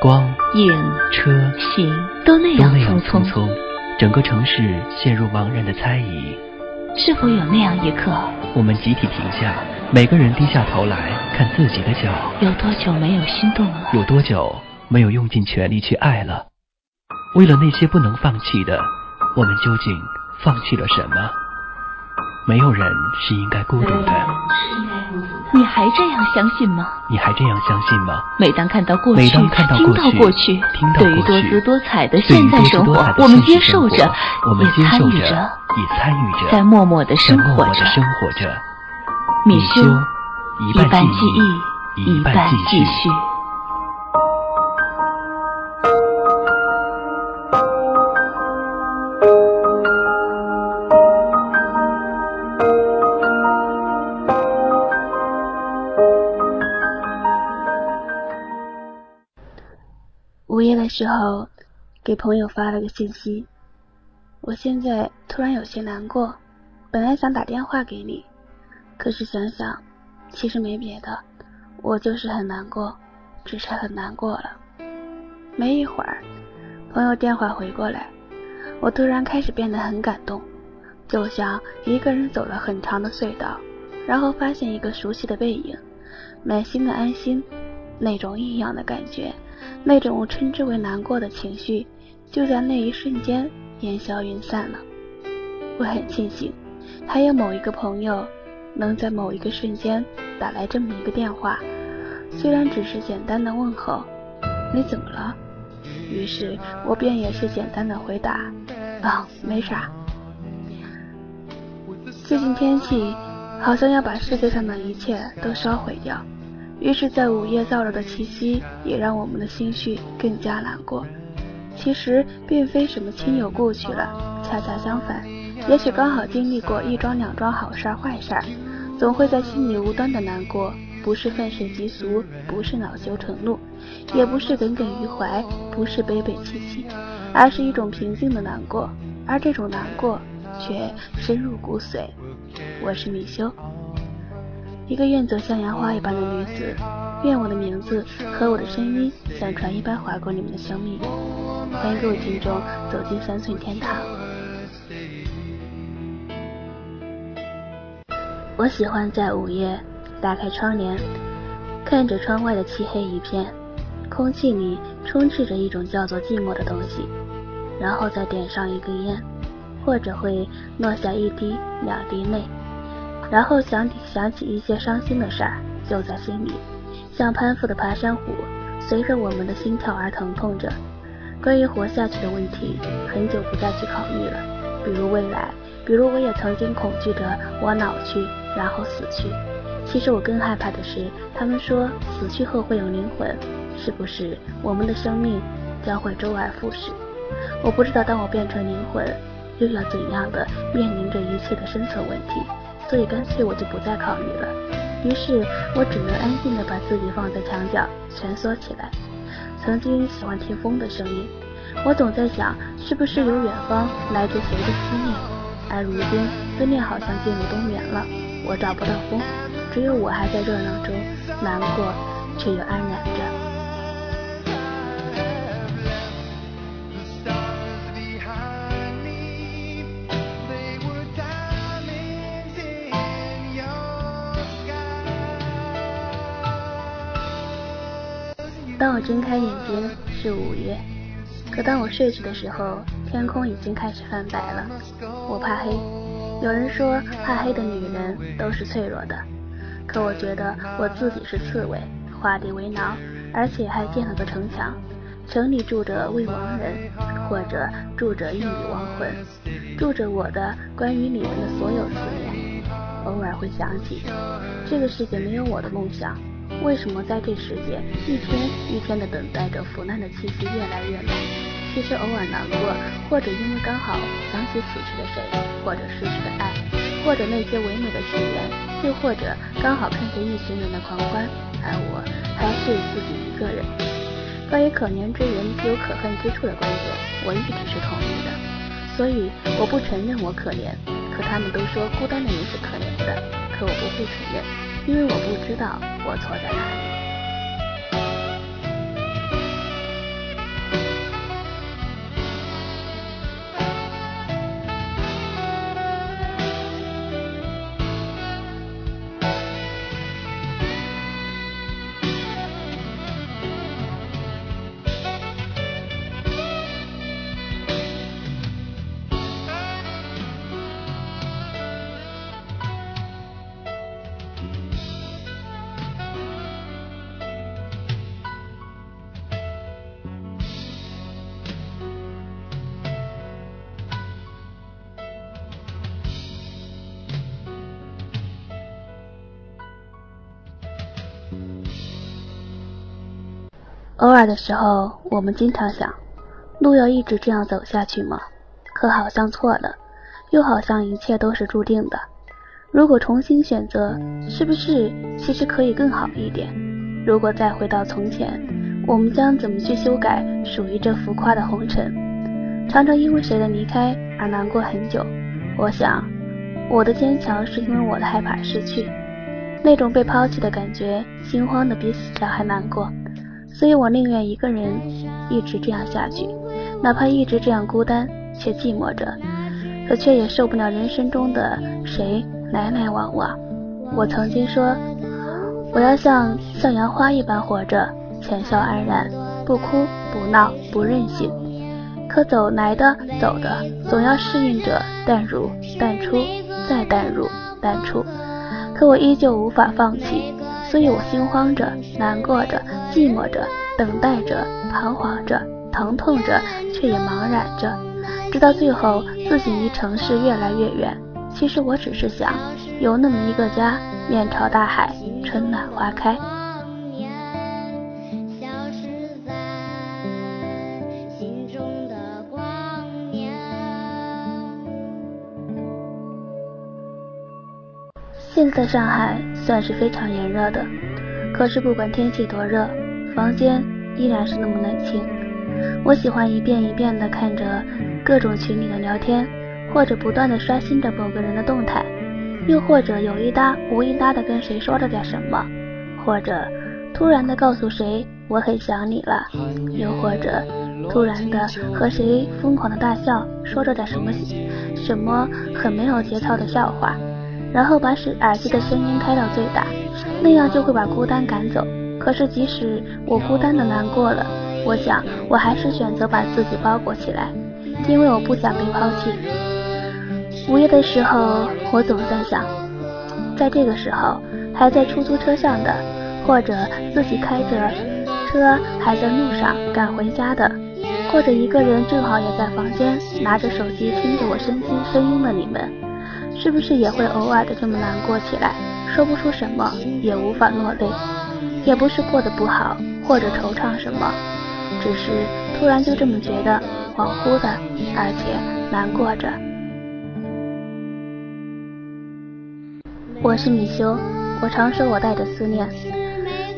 光、影、车、行，都那样匆匆匆，整个城市陷入茫然的猜疑。是否有那样一刻，我们集体停下，每个人低下头来看自己的脚？有多久没有心动了？有多久没有用尽全力去爱了？为了那些不能放弃的，我们究竟放弃了什么？没有人是应该孤独的。你还这样相信吗？你还这样相信吗？每当看到过去，每当看到听到过去，对于多姿多彩的现在生活，我们接受着，也参与着，也参与着，在默默的生活着。米修，一半记忆，一半继续。午夜的时候，给朋友发了个信息。我现在突然有些难过，本来想打电话给你，可是想想，其实没别的，我就是很难过，只是很难过了。没一会儿，朋友电话回过来，我突然开始变得很感动，就像一个人走了很长的隧道，然后发现一个熟悉的背影，满心的安心，那种异样的感觉。那种称之为难过的情绪，就在那一瞬间烟消云散了。我很庆幸，还有某一个朋友，能在某一个瞬间打来这么一个电话，虽然只是简单的问候：“你怎么了？”于是我便也是简单的回答：“啊，没啥。”最近天气好像要把世界上的一切都烧毁掉。于是，在午夜燥热的气息，也让我们的心绪更加难过。其实，并非什么亲友故去了，恰恰相反，也许刚好经历过一桩两桩好事坏事儿，总会在心里无端的难过。不是愤世嫉俗，不是恼羞成怒，也不是耿耿于怀，不是悲悲戚戚，而是一种平静的难过。而这种难过，却深入骨髓。我是米修。一个愿走向阳花一般的女子，愿我的名字和我的声音像船一般划过你们的生命。欢迎各位听众走进三寸天堂。我喜欢在午夜打开窗帘，看着窗外的漆黑一片，空气里充斥着一种叫做寂寞的东西，然后再点上一根烟，或者会落下一滴两滴泪。然后想起想起一些伤心的事儿，就在心里，像攀附的爬山虎，随着我们的心跳而疼痛着。关于活下去的问题，很久不再去考虑了。比如未来，比如我也曾经恐惧着我老去，然后死去。其实我更害怕的是，他们说死去后会有灵魂，是不是我们的生命将会周而复始？我不知道，当我变成灵魂，又要怎样的面临着一切的生存问题？所以干脆我就不再考虑了。于是我只能安静地把自己放在墙角，蜷缩起来。曾经喜欢听风的声音，我总在想，是不是有远方来自谁的思念？而如今思念好像进入冬眠了，我找不到风，只有我还在热闹中，难过却又安然着。睁开眼睛是午夜，可当我睡去的时候，天空已经开始泛白了。我怕黑，有人说怕黑的女人都是脆弱的，可我觉得我自己是刺猬，画地为牢，而且还建了个城墙，城里住着未亡人，或者住着一缕亡魂，住着我的关于你们的所有思念。偶尔会想起，这个世界没有我的梦想。为什么在这世界一天一天的等待着腐烂的气息越来越浓？其实偶尔难过，或者因为刚好想起死去的谁，或者失去的爱，或者那些唯美的誓言，又或者刚好看见一群人的狂欢，而我还是自己一个人。关于可怜之人必有可恨之处的观点，我一直是同意的。所以我不承认我可怜，可他们都说孤单的人是可怜的，可我不会承认。因为我不知道我错在哪里。偶尔的时候，我们经常想，路要一直这样走下去吗？可好像错了，又好像一切都是注定的。如果重新选择，是不是其实可以更好一点？如果再回到从前，我们将怎么去修改属于这浮夸的红尘？常常因为谁的离开而难过很久。我想，我的坚强是因为我的害怕失去，那种被抛弃的感觉，心慌的比死掉还难过。所以我宁愿一个人一直这样下去，哪怕一直这样孤单却寂寞着，可却也受不了人生中的谁来来往往。我曾经说，我要像向阳花一般活着，浅笑安然，不哭不闹不任性。可走来的走的，总要适应着淡入淡出再淡入淡出。可我依旧无法放弃。所以我心慌着，难过着，寂寞着，等待着，彷徨着，疼痛着，却也茫然着，直到最后，自己离城市越来越远。其实我只是想有那么一个家，面朝大海，春暖花开。现在上海算是非常炎热的，可是不管天气多热，房间依然是那么冷清。我喜欢一遍一遍地看着各种群里的聊天，或者不断地刷新着某个人的动态，又或者有一搭无一搭地跟谁说了点什么，或者突然地告诉谁我很想你了，又或者突然的和谁疯狂的大笑，说着点什么什么很没有节操的笑话。然后把耳耳机的声音开到最大，那样就会把孤单赶走。可是即使我孤单的难过了，我想我还是选择把自己包裹起来，因为我不想被抛弃。午夜的时候，我总在想，在这个时候还在出租车上的，或者自己开着车还在路上赶回家的，或者一个人正好也在房间拿着手机听着我声音声音的你们。是不是也会偶尔的这么难过起来，说不出什么，也无法落泪，也不是过得不好，或者惆怅什么，只是突然就这么觉得恍惚的，而且难过着。我是米修，我常说我带着思念，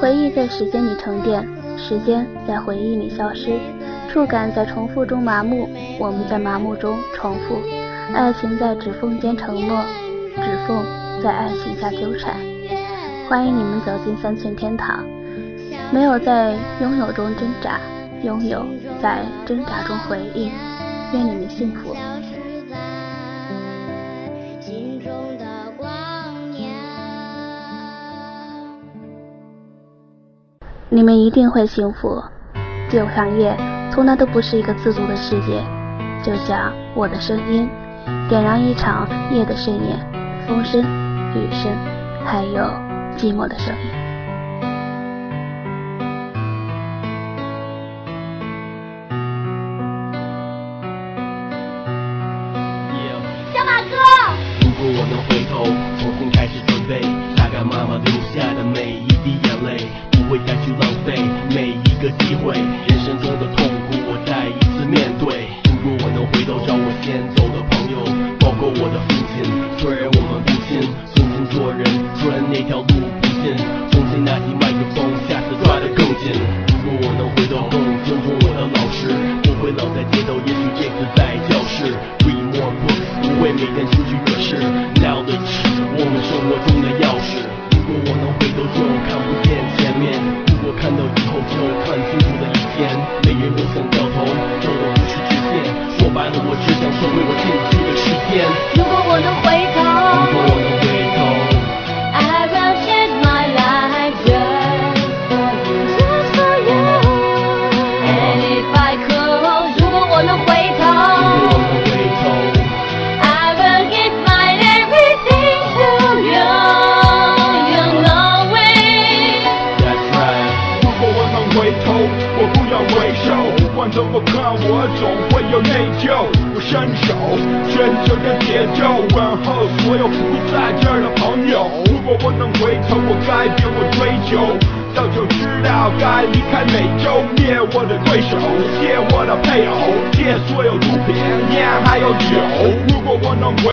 回忆在时间里沉淀，时间在回忆里消失，触感在重复中麻木，我们在麻木中重复。爱情在指缝间承诺，指缝在爱情下纠缠。欢迎你们走进三寸天堂，没有在拥有中挣扎，拥有在挣扎中回应。愿你们幸福。你们一定会幸福。就像夜，从来都不是一个自足的世界，就像我的声音。点燃一场夜的盛宴，风声、雨声，还有寂寞的声音。小马哥，如果我能回头，重新开始准备，擦干妈妈留下的每一滴眼泪，不会再去浪费每一个机会。人生中的痛苦，我再一次面对。如果我能回头，找我先走的朋友。包括我的父亲，虽然我们不亲，重新做人，虽然那条路，拿起麦克风，下次抓得更紧。如果我能回到梦尊重我的老师，不会老在街头，也许这次在教室。Read more books，不会每天怎么看我总会有内疚，我伸手牵着的节奏，问候所有不在这儿的朋友。如果我能回头，我改变我追求。早就知道该离开美洲，灭我的对手，借我的配偶，借所有毒品、烟还有酒。如果我能回。